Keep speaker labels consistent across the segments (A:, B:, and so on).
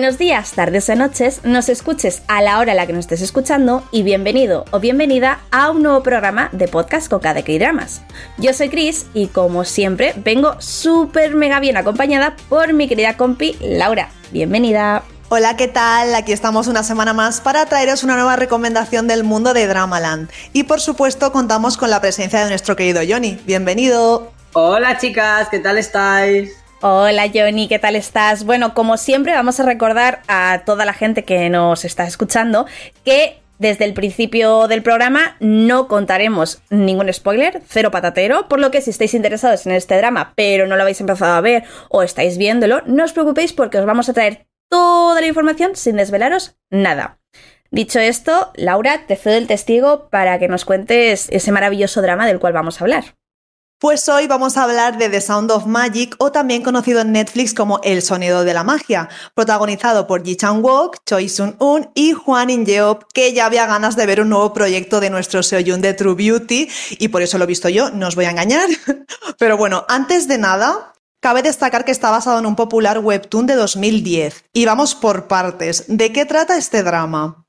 A: Buenos días, tardes o noches, nos escuches a la hora a la que nos estés escuchando y bienvenido o bienvenida a un nuevo programa de podcast Coca de K-Dramas. Yo soy Chris y como siempre vengo súper mega bien acompañada por mi querida compi Laura. Bienvenida.
B: Hola, ¿qué tal? Aquí estamos una semana más para traeros una nueva recomendación del mundo de Dramaland. Y por supuesto contamos con la presencia de nuestro querido Johnny. Bienvenido.
C: Hola chicas, ¿qué tal estáis?
A: Hola Johnny, ¿qué tal estás? Bueno, como siempre vamos a recordar a toda la gente que nos está escuchando que desde el principio del programa no contaremos ningún spoiler, cero patatero, por lo que si estáis interesados en este drama pero no lo habéis empezado a ver o estáis viéndolo, no os preocupéis porque os vamos a traer toda la información sin desvelaros nada. Dicho esto, Laura, te cedo el testigo para que nos cuentes ese maravilloso drama del cual vamos a hablar.
B: Pues hoy vamos a hablar de The Sound of Magic o también conocido en Netflix como El sonido de la magia, protagonizado por Ji Chang-wook, Choi Sun-un y Juan In-yeop, que ya había ganas de ver un nuevo proyecto de nuestro Seoyun de True Beauty y por eso lo he visto yo, no os voy a engañar. Pero bueno, antes de nada, Cabe destacar que está basado en un popular webtoon de 2010. Y vamos por partes. ¿De qué trata este drama?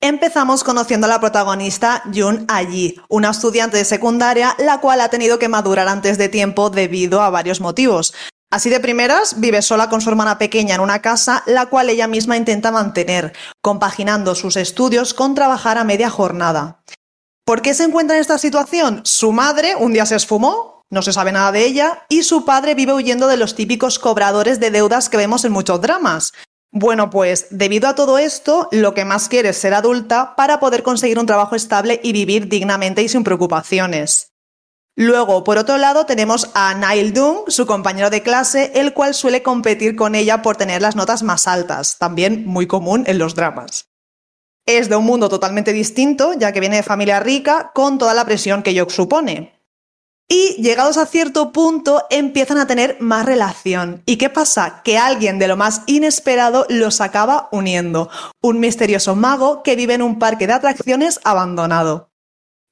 B: Empezamos conociendo a la protagonista Jun Ayi, una estudiante de secundaria la cual ha tenido que madurar antes de tiempo debido a varios motivos. Así de primeras, vive sola con su hermana pequeña en una casa, la cual ella misma intenta mantener, compaginando sus estudios con trabajar a media jornada. ¿Por qué se encuentra en esta situación? Su madre un día se esfumó, no se sabe nada de ella, y su padre vive huyendo de los típicos cobradores de deudas que vemos en muchos dramas. Bueno, pues debido a todo esto, lo que más quiere es ser adulta para poder conseguir un trabajo estable y vivir dignamente y sin preocupaciones. Luego, por otro lado, tenemos a Nail Dung, su compañero de clase, el cual suele competir con ella por tener las notas más altas, también muy común en los dramas. Es de un mundo totalmente distinto, ya que viene de familia rica, con toda la presión que ello supone. Y llegados a cierto punto empiezan a tener más relación. ¿Y qué pasa? Que alguien de lo más inesperado los acaba uniendo. Un misterioso mago que vive en un parque de atracciones abandonado.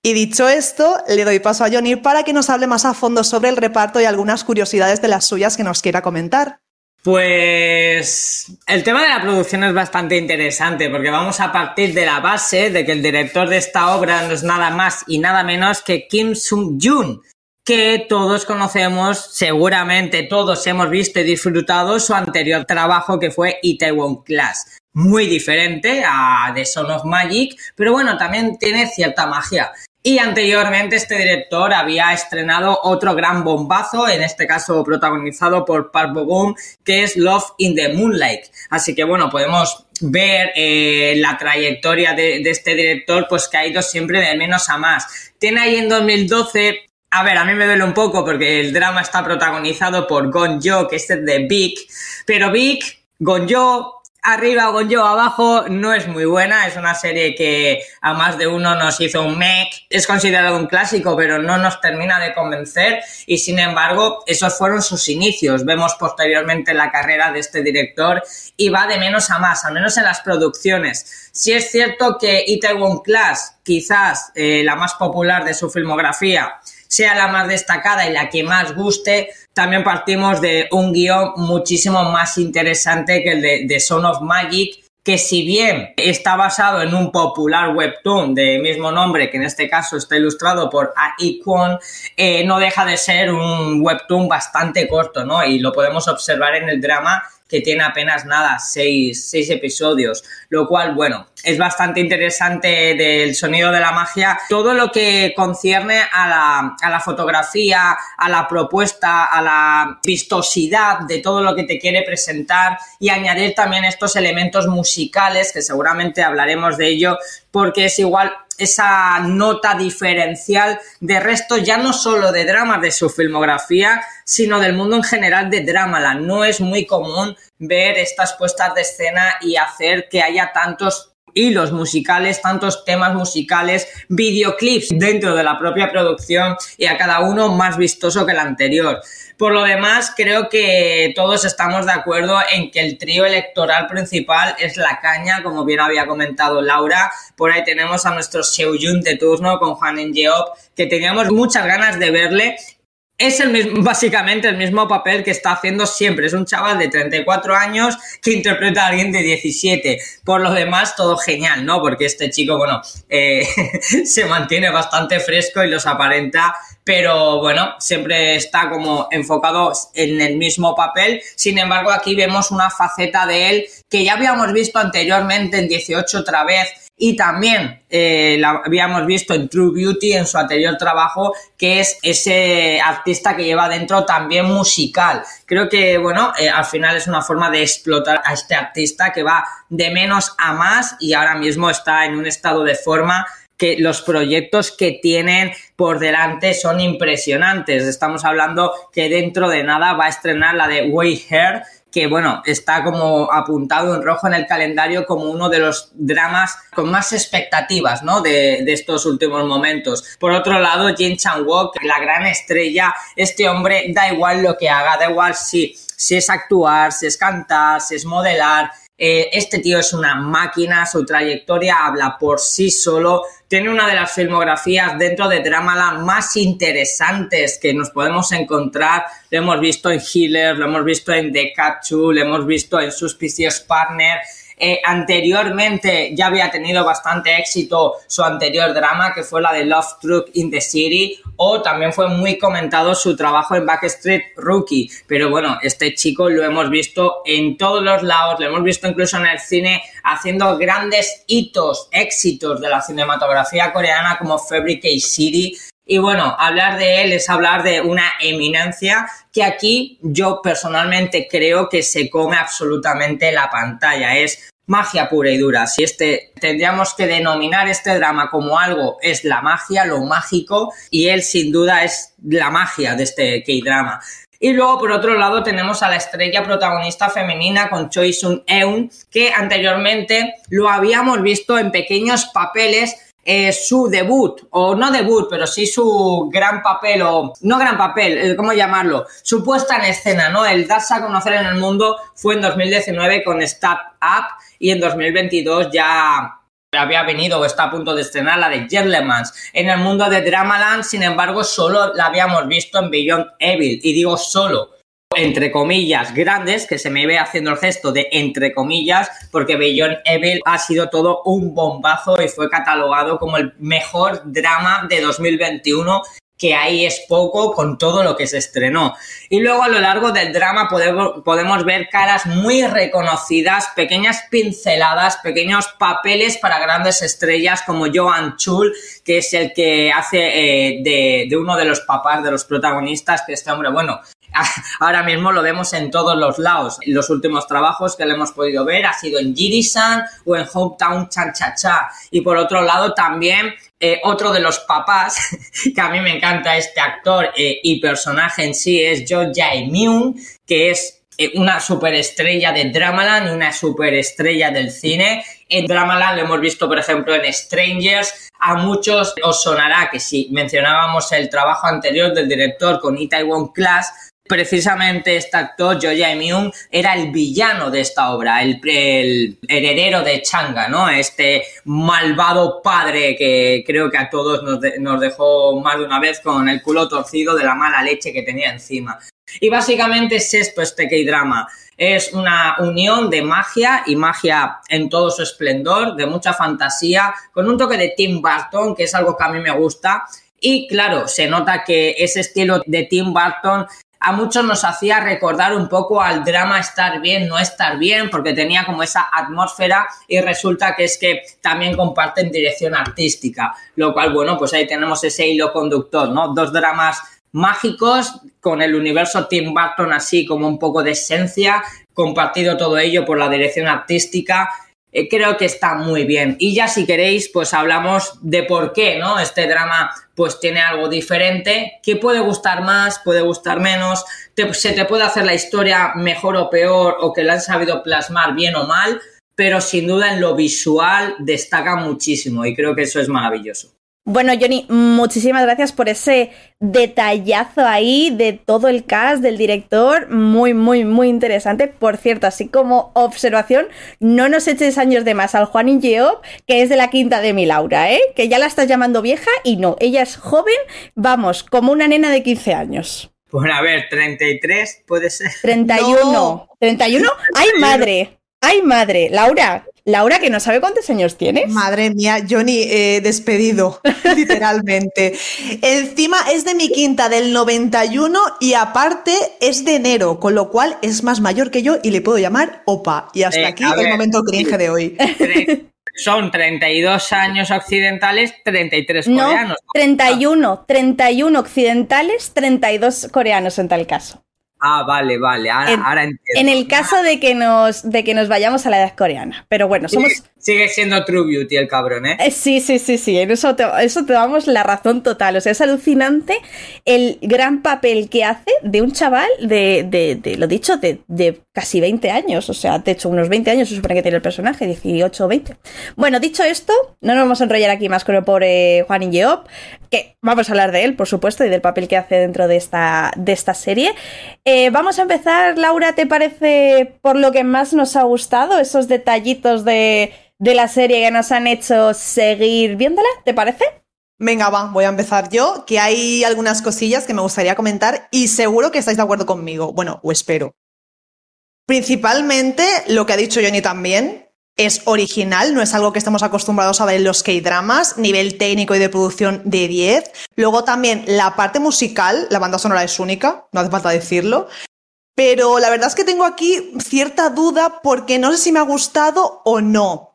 B: Y dicho esto, le doy paso a Johnny para que nos hable más a fondo sobre el reparto y algunas curiosidades de las suyas que nos quiera comentar.
C: Pues el tema de la producción es bastante interesante porque vamos a partir de la base de que el director de esta obra no es nada más y nada menos que Kim Sung-joon, que todos conocemos, seguramente todos hemos visto y disfrutado su anterior trabajo que fue Itaewon Class. Muy diferente a The Son of Magic, pero bueno, también tiene cierta magia. Y anteriormente este director había estrenado otro gran bombazo, en este caso protagonizado por Park Bo que es Love in the Moonlight. Así que bueno, podemos ver eh, la trayectoria de, de, este director, pues que ha ido siempre de menos a más. Tiene ahí en 2012 a ver, a mí me duele un poco porque el drama está protagonizado por Gonjo, que es de Big, pero Big, Gonjo, arriba, Gonjo abajo, no es muy buena. Es una serie que a más de uno nos hizo un mech. Es considerado un clásico, pero no nos termina de convencer. Y sin embargo, esos fueron sus inicios. Vemos posteriormente la carrera de este director y va de menos a más, al menos en las producciones. Si es cierto que Itaewon Class, quizás eh, la más popular de su filmografía, sea la más destacada y la que más guste, también partimos de un guion muchísimo más interesante que el de, de Son of Magic, que si bien está basado en un popular webtoon de mismo nombre, que en este caso está ilustrado por A.I. Kwon, eh, no deja de ser un webtoon bastante corto, ¿no? Y lo podemos observar en el drama que tiene apenas nada, seis, seis episodios, lo cual, bueno, es bastante interesante del sonido de la magia. Todo lo que concierne a la, a la, fotografía, a la propuesta, a la vistosidad de todo lo que te quiere presentar y añadir también estos elementos musicales, que seguramente hablaremos de ello, porque es igual esa nota diferencial de resto ya no solo de dramas de su filmografía, sino del mundo en general de Dramaland. No es muy común ver estas puestas de escena y hacer que haya tantos hilos musicales, tantos temas musicales, videoclips dentro de la propia producción y a cada uno más vistoso que el anterior. Por lo demás, creo que todos estamos de acuerdo en que el trío electoral principal es la caña, como bien había comentado Laura. Por ahí tenemos a nuestro Seoyun de turno con Juan Jeop, que teníamos muchas ganas de verle es el mismo, básicamente el mismo papel que está haciendo siempre. Es un chaval de 34 años que interpreta a alguien de 17. Por lo demás, todo genial, ¿no? Porque este chico, bueno, eh, se mantiene bastante fresco y los aparenta, pero bueno, siempre está como enfocado en el mismo papel. Sin embargo, aquí vemos una faceta de él que ya habíamos visto anteriormente en 18 otra vez y también eh, la habíamos visto en True Beauty en su anterior trabajo, que es ese artista que lleva dentro también musical. Creo que, bueno, eh, al final es una forma de explotar a este artista que va de menos a más y ahora mismo está en un estado de forma que los proyectos que tienen por delante son impresionantes. Estamos hablando que dentro de nada va a estrenar la de Way Hair, que bueno, está como apuntado en rojo en el calendario como uno de los dramas con más expectativas, ¿no? De, de estos últimos momentos. Por otro lado, Jin Chan Wook, la gran estrella, este hombre da igual lo que haga, da igual si, si es actuar, si es cantar, si es modelar, eh, este tío es una máquina, su trayectoria habla por sí solo, tiene una de las filmografías dentro de Dramaland más interesantes que nos podemos encontrar. Lo hemos visto en Healer, lo hemos visto en The Catchu, lo hemos visto en Suspicious Partner. Eh, anteriormente ya había tenido bastante éxito su anterior drama, que fue la de Love Truck in the City, o también fue muy comentado su trabajo en Backstreet Rookie. Pero bueno, este chico lo hemos visto en todos los lados, lo hemos visto incluso en el cine haciendo grandes hitos, éxitos de la cinematografía coreana como Fabricate City, y bueno, hablar de él es hablar de una eminencia que aquí yo personalmente creo que se come absolutamente la pantalla. Es magia pura y dura. Si este tendríamos que denominar este drama como algo, es la magia, lo mágico, y él sin duda es la magia de este K-drama. Y luego, por otro lado, tenemos a la estrella protagonista femenina con Choi Sun Eun, que anteriormente lo habíamos visto en pequeños papeles eh, su debut, o no debut, pero sí su gran papel, o no gran papel, eh, ¿cómo llamarlo? Su puesta en escena, ¿no? El darse a conocer en el mundo fue en 2019 con Start Up y en 2022 ya había venido o está a punto de estrenar la de Gentleman's. En el mundo de Dramaland, sin embargo, solo la habíamos visto en Beyond Evil, y digo solo entre comillas, grandes, que se me ve haciendo el gesto de entre comillas, porque Beyond Evil ha sido todo un bombazo y fue catalogado como el mejor drama de 2021 que ahí es poco con todo lo que se estrenó. Y luego a lo largo del drama podemos, ver caras muy reconocidas, pequeñas pinceladas, pequeños papeles para grandes estrellas como Joan Chul, que es el que hace eh, de, de, uno de los papás de los protagonistas, que este hombre, bueno, ahora mismo lo vemos en todos los lados. Los últimos trabajos que le hemos podido ver ha sido en Jirisan o en Hometown Chan Cha Cha. Y por otro lado también eh, otro de los papás, que a mí me encanta este actor eh, y personaje en sí, es Jo Jae Myung, que es eh, una superestrella de Dramaland y una superestrella del cine. En Dramaland lo hemos visto, por ejemplo, en Strangers. A muchos os sonará que si mencionábamos el trabajo anterior del director con Itaewon Class, precisamente este actor, Jo Jae-myung, era el villano de esta obra, el, heredero de Changa, ¿no? Este malvado padre que creo que a todos nos, nos dejó más de una vez con el culo torcido de la mala leche que tenía encima. Y básicamente es esto, este K-drama. Es una unión de magia y magia en todo su esplendor, de mucha fantasía, con un toque de Tim Burton, que es algo que a mí me gusta. Y claro, se nota que ese estilo de Tim Burton a muchos nos hacía recordar un poco al drama estar bien, no estar bien, porque tenía como esa atmósfera y resulta que es que también comparten dirección artística, lo cual, bueno, pues ahí tenemos ese hilo conductor, ¿no? Dos dramas mágicos con el universo Tim Burton así como un poco de esencia, compartido todo ello por la dirección artística eh, creo que está muy bien. Y ya si queréis, pues hablamos de por qué, ¿no? Este drama pues tiene algo diferente, que puede gustar más, puede gustar menos, se te puede hacer la historia mejor o peor o que la han sabido plasmar bien o mal, pero sin duda en lo visual destaca muchísimo y creo que eso es maravilloso.
A: Bueno, Johnny, muchísimas gracias por ese detallazo ahí de todo el cast, del director. Muy, muy, muy interesante. Por cierto, así como observación, no nos eches años de más al Juan Ingeop, que es de la quinta de mi Laura, ¿eh? Que ya la estás llamando vieja y no, ella es joven, vamos, como una nena de 15 años.
C: Bueno, a ver, 33 puede ser.
A: 31. ¿31? ¡Ay, madre! ¡Ay, madre! Laura, Laura, que no sabe cuántos años tienes.
B: Madre mía, Johnny, eh, despedido, literalmente. Encima es de mi quinta del 91 y aparte es de enero, con lo cual es más mayor que yo y le puedo llamar Opa. Y hasta
C: Eh,
B: aquí el
C: ver.
B: momento cringe de hoy.
C: Son 32 años occidentales, 33
A: No,
C: coreanos.
A: 31. 31 occidentales, 32 coreanos en tal caso.
C: Ah, vale, vale, ahora,
A: En-
C: ahora entiendo.
A: En el caso de que nos, de que nos vayamos a la edad coreana. Pero bueno, somos.
C: Sigue siendo True Beauty el cabrón, ¿eh?
A: Eh, Sí, sí, sí, sí, en eso te, eso te damos la razón total. O sea, es alucinante el gran papel que hace de un chaval de, de, de lo dicho, de, de casi 20 años. O sea, de hecho, unos 20 años se supone que tiene el personaje, 18 o 20. Bueno, dicho esto, no nos vamos a enrollar aquí más con el pobre Juan Yeop, que vamos a hablar de él, por supuesto, y del papel que hace dentro de esta, de esta serie. Eh, vamos a empezar, Laura, ¿te parece por lo que más nos ha gustado? Esos detallitos de, de la serie que nos han hecho seguir viéndola, ¿te parece?
B: Venga, va, voy a empezar yo, que hay algunas cosillas que me gustaría comentar y seguro que estáis de acuerdo conmigo. Bueno, o espero. Principalmente lo que ha dicho Johnny también es original, no es algo que estemos acostumbrados a ver en los K-dramas, nivel técnico y de producción de 10. Luego también la parte musical, la banda sonora es única, no hace falta decirlo. Pero la verdad es que tengo aquí cierta duda porque no sé si me ha gustado o no.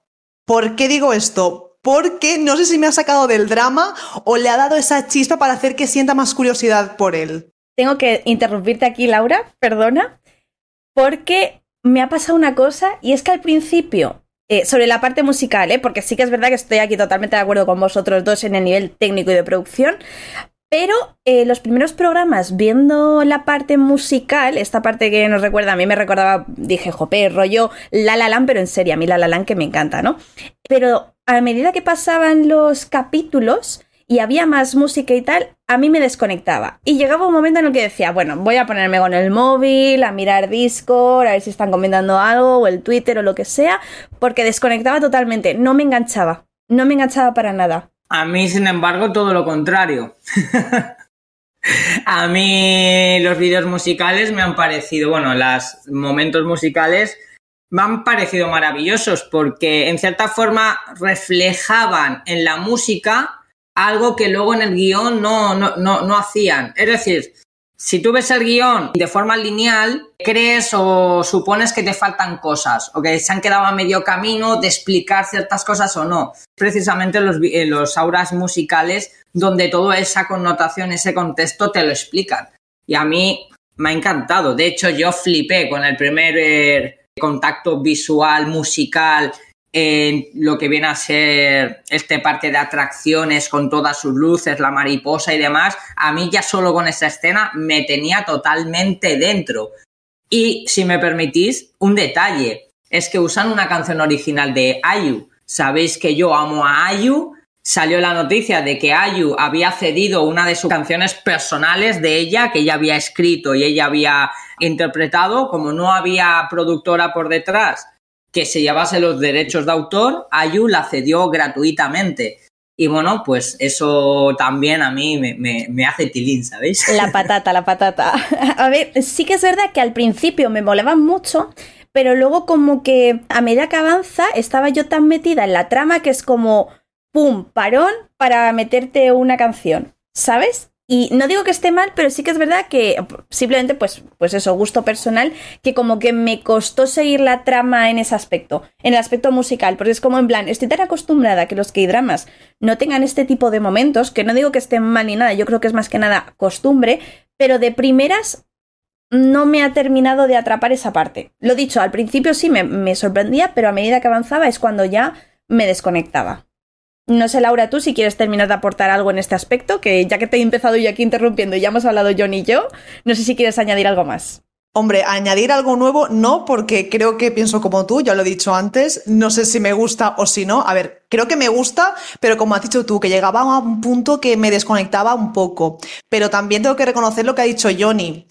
B: ¿Por qué digo esto? Porque no sé si me ha sacado del drama o le ha dado esa chispa para hacer que sienta más curiosidad por él.
A: Tengo que interrumpirte aquí, Laura, perdona, porque me ha pasado una cosa y es que al principio, eh, sobre la parte musical, ¿eh? porque sí que es verdad que estoy aquí totalmente de acuerdo con vosotros dos en el nivel técnico y de producción, pero eh, los primeros programas, viendo la parte musical, esta parte que nos recuerda, a mí me recordaba, dije, jope, rollo La La Land, pero en serio, a mí La La Land que me encanta, ¿no? Pero a medida que pasaban los capítulos y había más música y tal, a mí me desconectaba. Y llegaba un momento en el que decía, bueno, voy a ponerme con el móvil, a mirar Discord, a ver si están comentando algo, o el Twitter o lo que sea, porque desconectaba totalmente, no me enganchaba, no me enganchaba para nada.
C: A mí, sin embargo, todo lo contrario. a mí los vídeos musicales me han parecido, bueno, los momentos musicales me han parecido maravillosos porque en cierta forma reflejaban en la música algo que luego en el guion no, no, no, no hacían. Es decir, si tú ves el guion de forma lineal, crees o supones que te faltan cosas o que se han quedado a medio camino de explicar ciertas cosas o no. Precisamente los, en los auras musicales donde toda esa connotación, ese contexto te lo explican. Y a mí me ha encantado. De hecho, yo flipé con el primer eh, contacto visual, musical, en lo que viene a ser este parque de atracciones con todas sus luces, la mariposa y demás, a mí ya solo con esa escena me tenía totalmente dentro. Y si me permitís, un detalle, es que usan una canción original de Ayu. Sabéis que yo amo a Ayu. Salió la noticia de que Ayu había cedido una de sus canciones personales de ella, que ella había escrito y ella había interpretado. Como no había productora por detrás que se llevase los derechos de autor, Ayu la cedió gratuitamente. Y bueno, pues eso también a mí me, me- me hace tilín, ¿sabéis?
A: La patata, la patata. A ver, sí que es verdad que al principio me molaban mucho, pero luego como que a medida que avanza estaba yo tan metida en la trama que es como, ¡pum!, parón para meterte una canción, ¿sabes? Y no digo que esté mal, pero sí que es verdad que simplemente, pues, pues eso, gusto personal, que como que me costó seguir la trama en ese aspecto, en el aspecto musical, porque es como en plan, estoy tan acostumbrada a que los K-dramas no tengan este tipo de momentos, que no digo que estén mal ni nada, yo creo que es más que nada costumbre, pero de primeras no me ha terminado de atrapar esa parte. Lo dicho, al principio sí me, me sorprendía, pero a medida que avanzaba es cuando ya me desconectaba. No sé, Laura, tú si quieres terminar de aportar algo en este aspecto, que ya que te he empezado yo aquí interrumpiendo y ya hemos hablado John y yo, no sé si quieres añadir algo más.
B: Hombre, añadir algo nuevo no, porque creo que pienso como tú, ya lo he dicho antes, no sé si me gusta o si no. A ver, creo que me gusta, pero como has dicho tú, que llegaba a un punto que me desconectaba un poco. Pero también tengo que reconocer lo que ha dicho Johnny,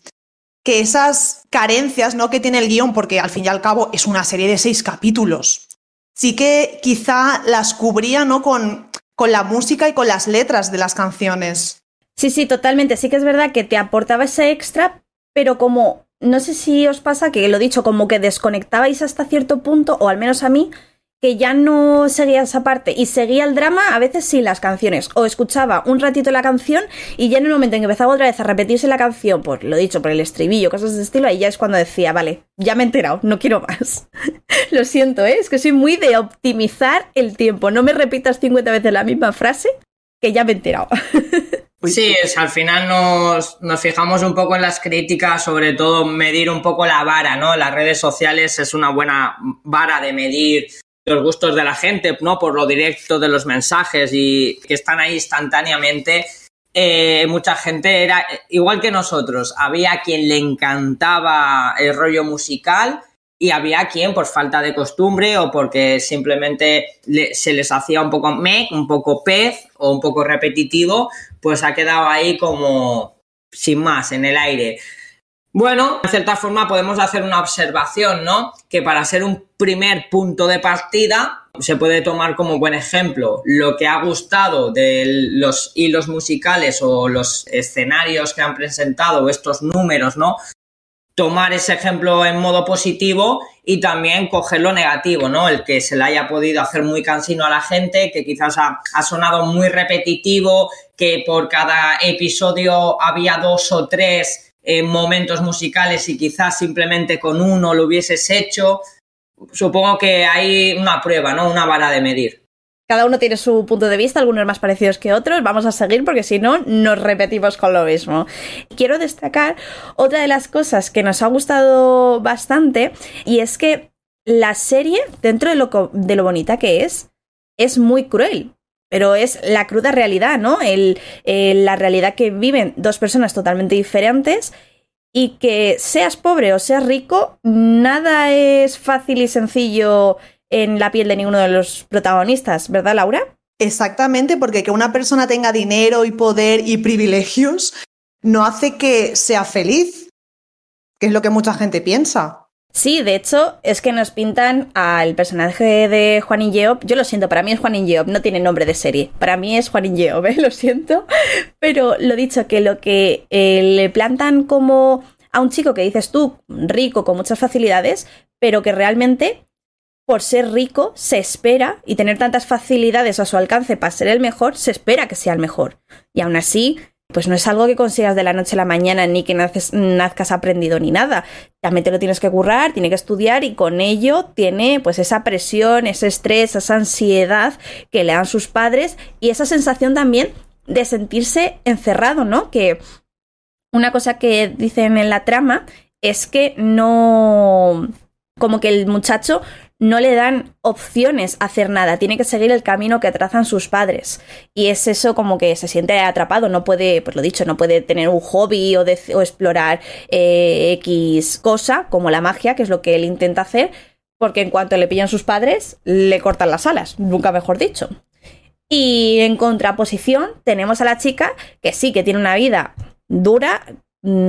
B: que esas carencias ¿no? que tiene el guion, porque al fin y al cabo es una serie de seis capítulos, sí que quizá las cubría ¿no? con, con la música y con las letras de las canciones.
A: Sí, sí, totalmente. Sí que es verdad que te aportaba ese extra, pero como, no sé si os pasa que lo dicho, como que desconectabais hasta cierto punto, o al menos a mí, que ya no seguía esa parte y seguía el drama a veces sin las canciones. O escuchaba un ratito la canción y ya en el momento en que empezaba otra vez a repetirse la canción, por lo dicho, por el estribillo, cosas de estilo, ahí ya es cuando decía, vale, ya me he enterado, no quiero más. lo siento, ¿eh? es que soy muy de optimizar el tiempo. No me repitas 50 veces la misma frase que ya me he enterado.
C: Sí, es, al final nos, nos, fijamos un poco en las críticas, sobre todo medir un poco la vara, ¿no? Las redes sociales es una buena vara de medir los gustos de la gente, ¿no? Por lo directo de los mensajes y que están ahí instantáneamente. Eh, mucha gente era igual que nosotros. Había quien le encantaba el rollo musical y había quien por falta de costumbre o porque simplemente se les hacía un poco me, un poco pez o un poco repetitivo, pues ha quedado ahí como sin más en el aire. Bueno, en cierta forma podemos hacer una observación, ¿no? Que para ser un primer punto de partida se puede tomar como buen ejemplo lo que ha gustado de los hilos musicales o los escenarios que han presentado estos números, ¿no? tomar ese ejemplo en modo positivo y también coger lo negativo, ¿no? El que se le haya podido hacer muy cansino a la gente, que quizás ha, sonado muy repetitivo, que por cada episodio había dos o tres eh, momentos musicales y quizás simplemente con uno lo hubieses hecho. Supongo que hay una prueba, ¿no? Una vara de medir.
A: Cada uno tiene su punto de vista, algunos más parecidos que otros. Vamos a seguir porque si no, nos repetimos con lo mismo. Quiero destacar otra de las cosas que nos ha gustado bastante y es que la serie, dentro de lo, de lo bonita que es, es muy cruel. Pero es la cruda realidad, ¿no? El, la realidad que viven dos personas totalmente diferentes y que seas pobre o seas rico, nada es fácil y sencillo en la piel de ninguno de los protagonistas, ¿verdad, Laura?
B: Exactamente, porque que una persona tenga dinero y poder y privilegios no hace que sea feliz, que es lo que mucha gente piensa.
A: Sí, de hecho, es que nos pintan al personaje de Juan Yeop. Yo lo siento, para mí es Juan Yeop, no tiene nombre de serie. Para mí es Juan Yeop, ¿eh? lo siento. Pero lo dicho, que lo que eh, le plantan como a un chico que dices tú, rico, con muchas facilidades, pero que realmente por ser rico, se espera y tener tantas facilidades a su alcance para ser el mejor, se espera que sea el mejor. Y aún así, pues no es algo que consigas de la noche a la mañana ni que nazcas aprendido ni nada. También te lo tienes que currar, tiene que estudiar y con ello tiene pues esa presión, ese estrés, esa ansiedad que le dan sus padres y esa sensación también de sentirse encerrado, ¿no? Que una cosa que dicen en la trama es que no como que el muchacho no le dan opciones a hacer nada, tiene que seguir el camino que trazan sus padres. Y es eso como que se siente atrapado, no puede, pues lo dicho, no puede tener un hobby o, explorar eh, X cosa, como la magia, que es lo que él intenta hacer, porque en cuanto le pillan sus padres, le cortan las alas, nunca mejor dicho. Y en contraposición tenemos a la chica que sí que tiene una vida dura,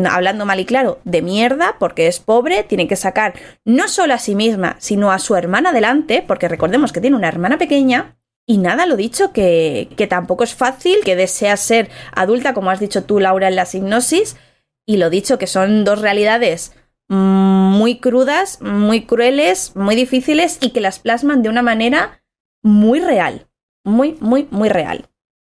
A: hablando mal y claro, de mierda, porque es pobre, tiene que sacar no solo a sí misma, sino a su hermana adelante, porque recordemos que tiene una hermana pequeña. Y nada, lo dicho, que, que tampoco es fácil, que desea ser adulta, como has dicho tú, Laura, en la hipnosis. Y lo dicho, que son dos realidades muy crudas, muy crueles, muy difíciles y que las plasman de una manera muy real. Muy, muy, muy real.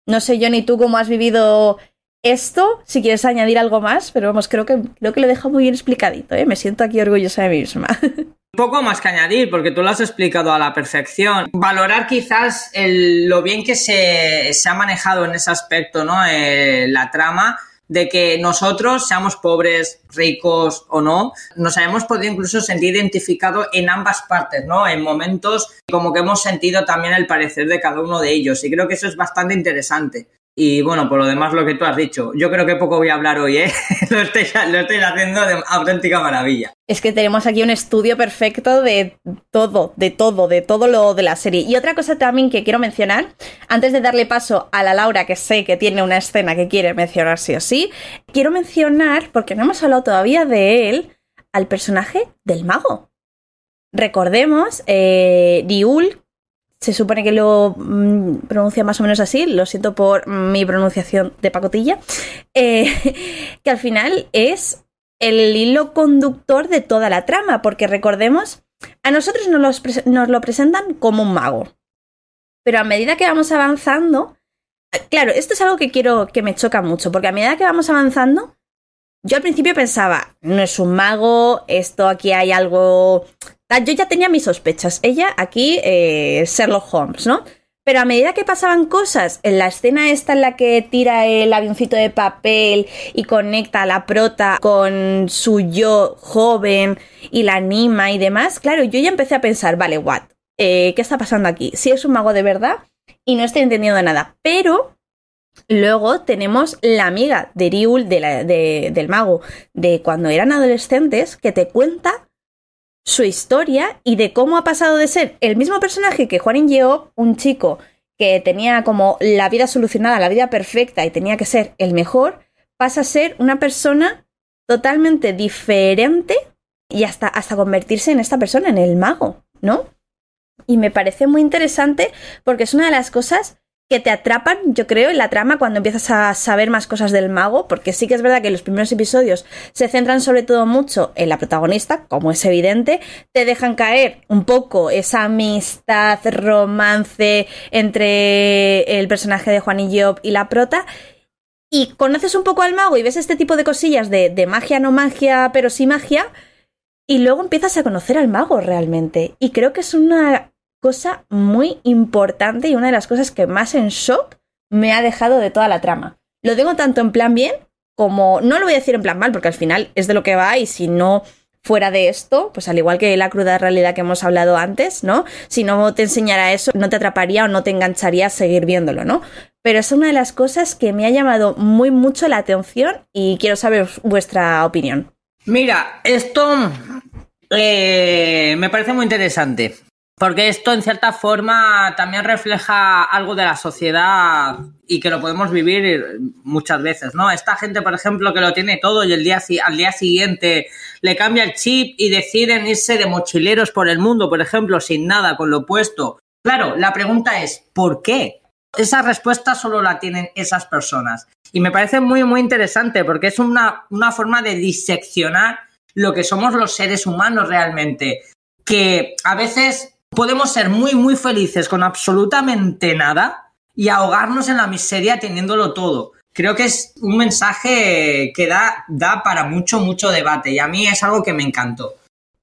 A: No sé yo ni tú cómo has vivido esto, si quieres añadir algo más, pero vamos, creo que, creo que lo deja muy bien explicadito, ¿eh? me siento aquí orgullosa de mí misma.
C: Un poco más que añadir, porque tú lo has explicado a la perfección. Valorar quizás lo bien que se, ha manejado en ese aspecto, ¿no? Eh, la trama de que nosotros, seamos pobres, ricos o no, nos hayamos podido incluso sentir identificados en ambas partes, ¿no? En momentos como que hemos sentido también el parecer de cada uno de ellos. Y creo que eso es bastante interesante. Y bueno, por lo demás, lo que tú has dicho. Yo creo que poco voy a hablar hoy, ¿eh? lo, estoy, haciendo de auténtica maravilla.
A: Es que tenemos aquí un estudio perfecto de todo, de todo, de todo lo de la serie. Y otra cosa también que quiero mencionar, antes de darle paso a la Laura, que sé que tiene una escena que quiere mencionar sí o sí, quiero mencionar, porque no hemos hablado todavía de él, al personaje del mago. Recordemos, eh, Diul se supone que lo mm, pronuncia más o menos así, lo siento por mi pronunciación de pacotilla, eh, que al final es el hilo conductor de toda la trama, porque recordemos, a nosotros nos, nos lo presentan como un mago, pero a medida que vamos avanzando, claro, esto es algo que quiero que me choca mucho, porque a medida que vamos avanzando, yo al principio pensaba, no es un mago, esto aquí hay algo... Yo ya tenía mis sospechas. Ella aquí, eh, Sherlock Holmes, ¿no? Pero a medida que pasaban cosas, en la escena esta en la que tira el avioncito de papel y conecta a la prota con su yo joven y la anima y demás, claro, yo ya empecé a pensar, vale, what, eh, ¿qué está pasando aquí? Si es un mago de verdad y no estoy entendiendo nada. Pero Luego tenemos la amiga de Riul, del mago, de cuando eran adolescentes, que te cuenta su historia y de cómo ha pasado de ser el mismo personaje que Juan Ingeo, un chico que tenía como la vida solucionada, la vida perfecta y tenía que ser el mejor, pasa a ser una persona totalmente diferente y hasta, hasta convertirse en esta persona, en el mago, ¿no? Y me parece muy interesante porque es una de las cosas que te atrapan, yo creo, en la trama cuando empiezas a saber más cosas del mago, porque sí que es verdad que los primeros episodios se centran sobre todo mucho en la protagonista, como es evidente, te dejan caer un poco esa amistad, romance entre el personaje de Juan y Job y la prota, y conoces un poco al mago y ves este tipo de cosillas de, de magia, no magia, pero sí magia, y luego empiezas a conocer al mago realmente. Y creo que es una cosa muy importante y una de las cosas que más en shock me ha dejado de toda la trama. Lo tengo tanto en plan bien como, no lo voy a decir en plan mal, porque al final es de lo que va y si no fuera de esto, pues al igual que la cruda realidad que hemos hablado antes, ¿no? Si no te enseñara eso, no te atraparía o no te engancharía a seguir viéndolo, ¿no? Pero es una de las cosas que me ha llamado muy mucho la atención y quiero saber vuestra opinión.
C: Mira, esto eh, me parece muy interesante. Porque esto en cierta forma también refleja algo de la sociedad y que lo podemos vivir muchas veces, ¿no? Esta gente, por ejemplo, que lo tiene todo y el día, al día siguiente le cambia el chip y deciden irse de mochileros por el mundo, por ejemplo, sin nada, con lo opuesto. Claro, la pregunta es, ¿por qué? Esa respuesta solo la tienen esas personas. Y me parece muy, muy interesante porque es una, una forma de diseccionar lo que somos los seres humanos realmente. Que a veces podemos ser muy, muy felices con absolutamente nada y ahogarnos en la miseria teniéndolo todo. Creo que es un mensaje que da, da para mucho, mucho debate y a mí es algo que me encantó.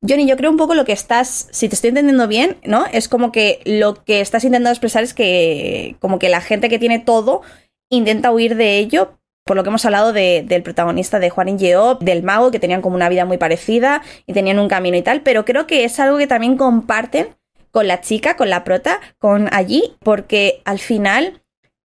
A: Johnny, yo creo un poco lo que estás, si te estoy entendiendo bien, ¿no? Es como que lo que estás intentando expresar es que como que la gente que tiene todo intenta huir de ello, por lo que hemos hablado del protagonista de Juan Ingeo, del mago, que tenían como una vida muy parecida y tenían un camino y tal, pero creo que es algo que también comparten con la chica, con la prota, con allí, porque al final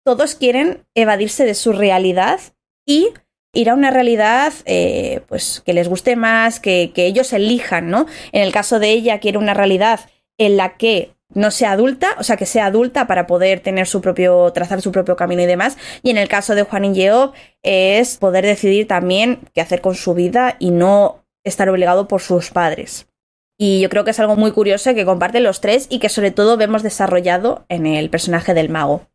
A: todos quieren evadirse de su realidad y ir a una realidad eh, pues que les guste más, que, que ellos elijan, ¿no? En el caso de ella quiere una realidad en la que no sea adulta, o sea, que sea adulta para poder tener su propio, trazar su propio camino y demás. Y en el caso de Juan Ingeob es poder decidir también qué hacer con su vida y no estar obligado por sus padres. Y yo creo que es algo muy curioso que comparten los tres y que sobre todo vemos desarrollado en el personaje del mago.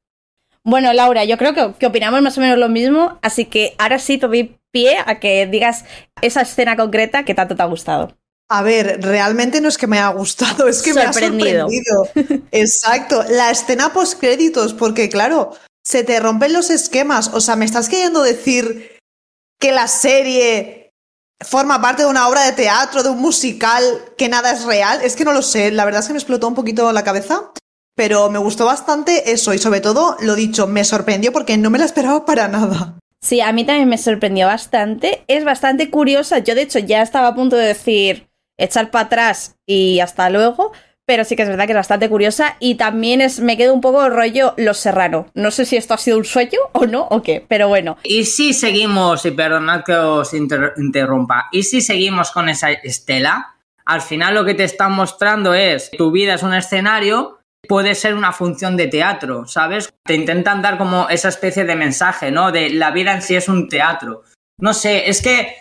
A: Bueno, Laura, yo creo que, opinamos más o menos lo mismo, así que ahora sí te doy pie a que digas esa escena concreta que tanto te ha gustado.
B: A ver, realmente no es que me haya gustado, es que me ha sorprendido. Exacto, la escena post créditos, porque claro, se te rompen los esquemas. O sea, me estás queriendo decir que la serie forma parte de una obra de teatro, de un musical, que nada es real. Es que no lo sé, la verdad es que me explotó un poquito la cabeza, pero me gustó bastante eso y sobre todo, lo dicho, me sorprendió porque no me la esperaba para nada.
A: Sí, a mí también me sorprendió bastante. Es bastante curiosa. Yo, de hecho, ya estaba a punto de decir echar para atrás y hasta luego pero sí que es verdad que es bastante curiosa y también es, me quedo un poco rollo Los Serrano. No sé si esto ha sido un sueño o no, o qué, pero bueno.
C: Y si seguimos, y perdonad que os interrumpa, y si seguimos con esa estela, al final lo que te están mostrando es tu vida es un escenario, puede ser una función de teatro, ¿sabes? Te intentan dar como esa especie de mensaje, ¿no? De la vida en sí es un teatro. No sé, es que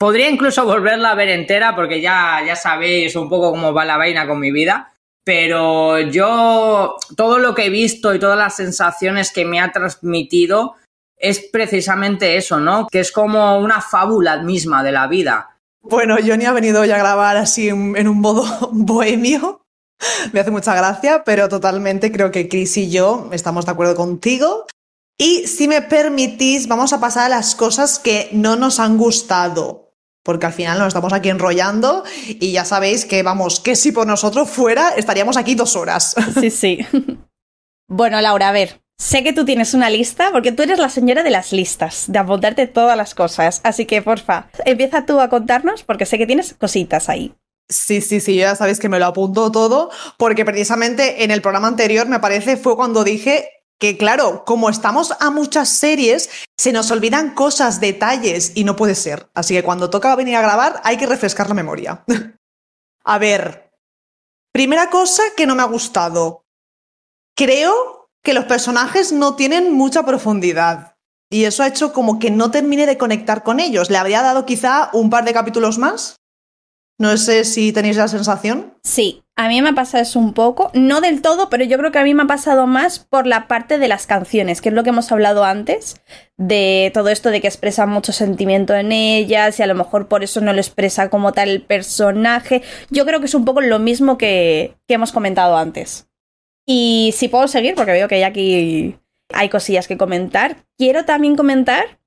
C: Podría incluso volverla a ver entera porque ya, ya sabéis un poco cómo va la vaina con mi vida. Pero yo todo lo que he visto y todas las sensaciones que me ha transmitido es precisamente eso, ¿no? Que es como una fábula misma de la vida.
B: Bueno, Johnny ha venido hoy a grabar así en un modo bohemio. Me hace mucha gracia, pero totalmente creo que Chris y yo estamos de acuerdo contigo. Y si me permitís, vamos a pasar a las cosas que no nos han gustado. Porque al final nos estamos aquí enrollando y ya sabéis que, vamos, que si por nosotros fuera, estaríamos aquí dos horas.
A: Sí, sí. Bueno, Laura, a ver, sé que tú tienes una lista, porque tú eres la señora de las listas, de apuntarte todas las cosas. Así que, porfa, empieza tú a contarnos, porque sé que tienes cositas ahí.
B: Sí, sí, sí, ya sabéis que me lo apunto todo, porque precisamente en el programa anterior, me parece, fue cuando dije que, claro, como estamos a muchas series, se nos olvidan cosas, detalles, y no puede ser. Así que cuando toca venir a grabar, hay que refrescar la memoria. a ver, primera cosa que no me ha gustado. Creo que los personajes no tienen mucha profundidad. Y eso ha hecho como que no termine de conectar con ellos. Le habría dado quizá un par de capítulos más no sé si tenéis la sensación.
A: Sí, a mí me ha pasado eso un poco, no del todo, pero yo creo que a mí me ha pasado más por la parte de las canciones, que es lo que hemos hablado antes, de todo esto de que expresa mucho sentimiento en ellas y a lo mejor por eso no lo expresa como tal el personaje. Yo creo que es un poco lo mismo que, que hemos comentado antes. Y si puedo seguir, porque veo que ya aquí hay cosillas que comentar, quiero también comentar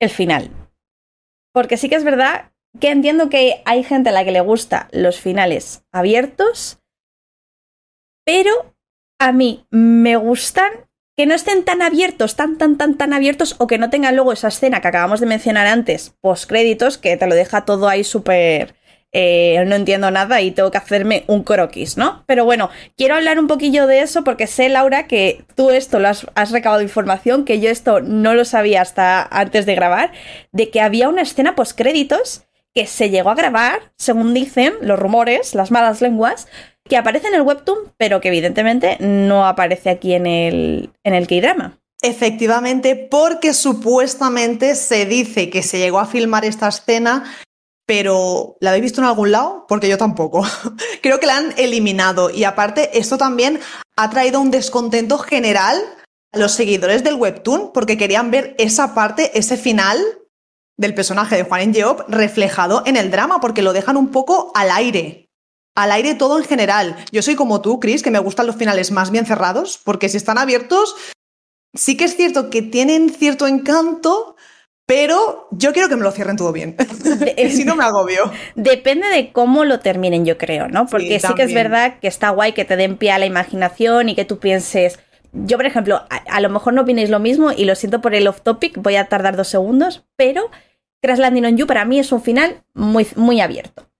A: el final. Porque sí que es verdad que entiendo que hay gente a la que le gusta los finales abiertos, pero a mí me gustan que no estén tan abiertos, tan, tan, tan, tan abiertos, o que no tengan luego esa escena que acabamos de mencionar antes, post créditos, que te lo deja todo ahí súper. Eh, no entiendo nada y tengo que hacerme un croquis, ¿no? Pero bueno, quiero hablar un poquillo de eso porque sé, Laura, que tú esto lo has, has recabado información, que yo esto no lo sabía hasta antes de grabar, de que había una escena post créditos que se llegó a grabar, según dicen los rumores, las malas lenguas, que aparece en el webtoon, pero que evidentemente no aparece aquí en el, en el K-drama.
B: Efectivamente, porque supuestamente se dice que se llegó a filmar esta escena, pero ¿la habéis visto en algún lado? Porque yo tampoco. Creo que la han eliminado y aparte esto también ha traído un descontento general a los seguidores del webtoon porque querían ver esa parte, ese final del personaje de Juan Geop reflejado en el drama, porque lo dejan un poco al aire. Al aire todo en general. Yo soy como tú, Chris, que me gustan los finales más bien cerrados, porque si están abiertos, sí que es cierto que tienen cierto encanto, pero yo quiero que me lo cierren todo bien. si no me agobio.
A: Depende de cómo lo terminen, yo creo, ¿no? Porque sí, que es verdad que está guay que te den pie a la imaginación y que tú pienses. Yo, por ejemplo, a, lo mejor no opinéis lo mismo y lo siento por el off topic, voy a tardar dos segundos, pero Crash Landing on You para mí es un final muy, muy abierto.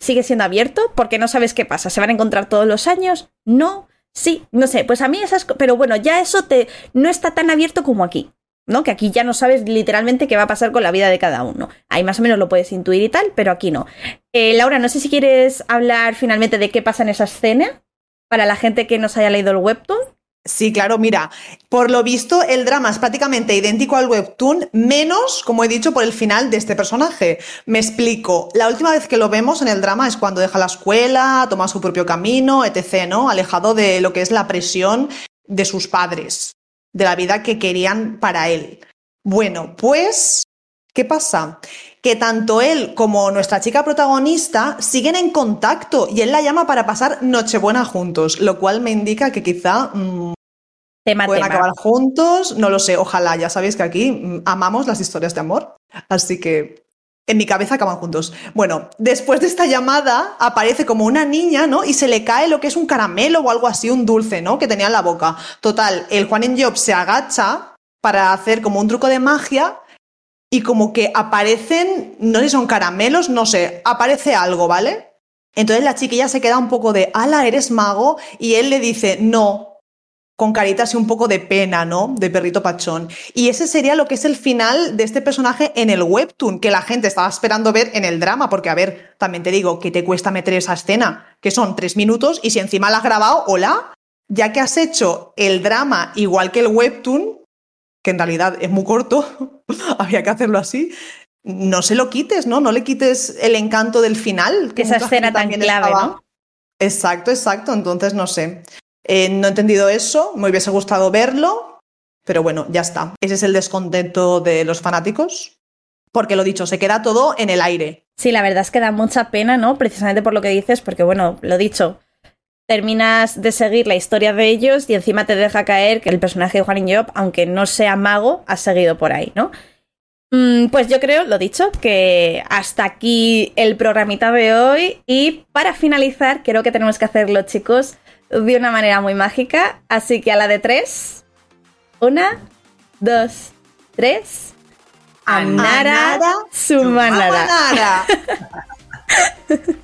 A: Sigue siendo abierto porque no sabes qué pasa. ¿Se van a encontrar todos los años? No. Sí, no sé, pues a mí esas... Pero bueno, ya eso te no está tan abierto como aquí, ¿no? Que aquí ya no sabes literalmente qué va a pasar con la vida de cada uno. Ahí más o menos lo puedes intuir y tal, pero aquí no. Eh, Laura, no sé si quieres hablar finalmente de qué pasa en esa escena para la gente que nos haya leído el webtoon.
B: Sí, claro, mira, por lo visto el drama es prácticamente idéntico al webtoon, menos, como he dicho, por el final de este personaje. Me explico, la última vez que lo vemos en el drama es cuando deja la escuela, toma su propio camino, etc., ¿no? Alejado de lo que es la presión de sus padres, de la vida que querían para él. Bueno, pues, ¿qué pasa? Que tanto él como nuestra chica protagonista siguen en contacto y él la llama para pasar Nochebuena juntos, lo cual me indica que quizá mm, pueden acabar juntos, no lo sé, ojalá, ya sabéis que aquí mm, amamos las historias de amor, así que en mi cabeza acaban juntos. Bueno, después de esta llamada aparece como una niña, ¿no? Y se le cae lo que es un caramelo o algo así, un dulce, ¿no? Que tenía en la boca. Total, el Juan en Job se agacha para hacer como un truco de magia y como que aparecen, no sé si son caramelos, no sé, aparece algo, ¿vale? Entonces la chiquilla se queda un poco de, ala, eres mago, y él le dice, no, con caritas y un poco de pena, ¿no? De perrito pachón. Y ese sería lo que es el final de este personaje en el webtoon, que la gente estaba esperando ver en el drama, porque a ver, también te digo, que te cuesta meter esa escena? Que son tres minutos y si encima la has grabado, hola, ya que has hecho el drama igual que el webtoon, que en realidad es muy corto, había que hacerlo así, no se lo quites, ¿no? No le quites el encanto del final.
A: Que esa escena tan clave, ¿no?
B: Exacto, exacto. Entonces, no sé. Eh, no he entendido eso, me hubiese gustado verlo, pero bueno, ya está. Ese es el descontento de los fanáticos. Porque lo dicho, se queda todo en el aire.
A: Sí, la verdad es que da mucha pena, ¿no? Precisamente por lo que dices, porque bueno, lo dicho, terminas de seguir la historia de ellos y encima te deja caer que el personaje de Juan Job, aunque no sea mago, ha seguido por ahí, ¿no? Mm, pues yo creo, lo dicho, que hasta aquí el programita de hoy y para finalizar creo que tenemos que hacerlo chicos de una manera muy mágica, así que a la de tres, una, dos, tres. Anara, Sumanara.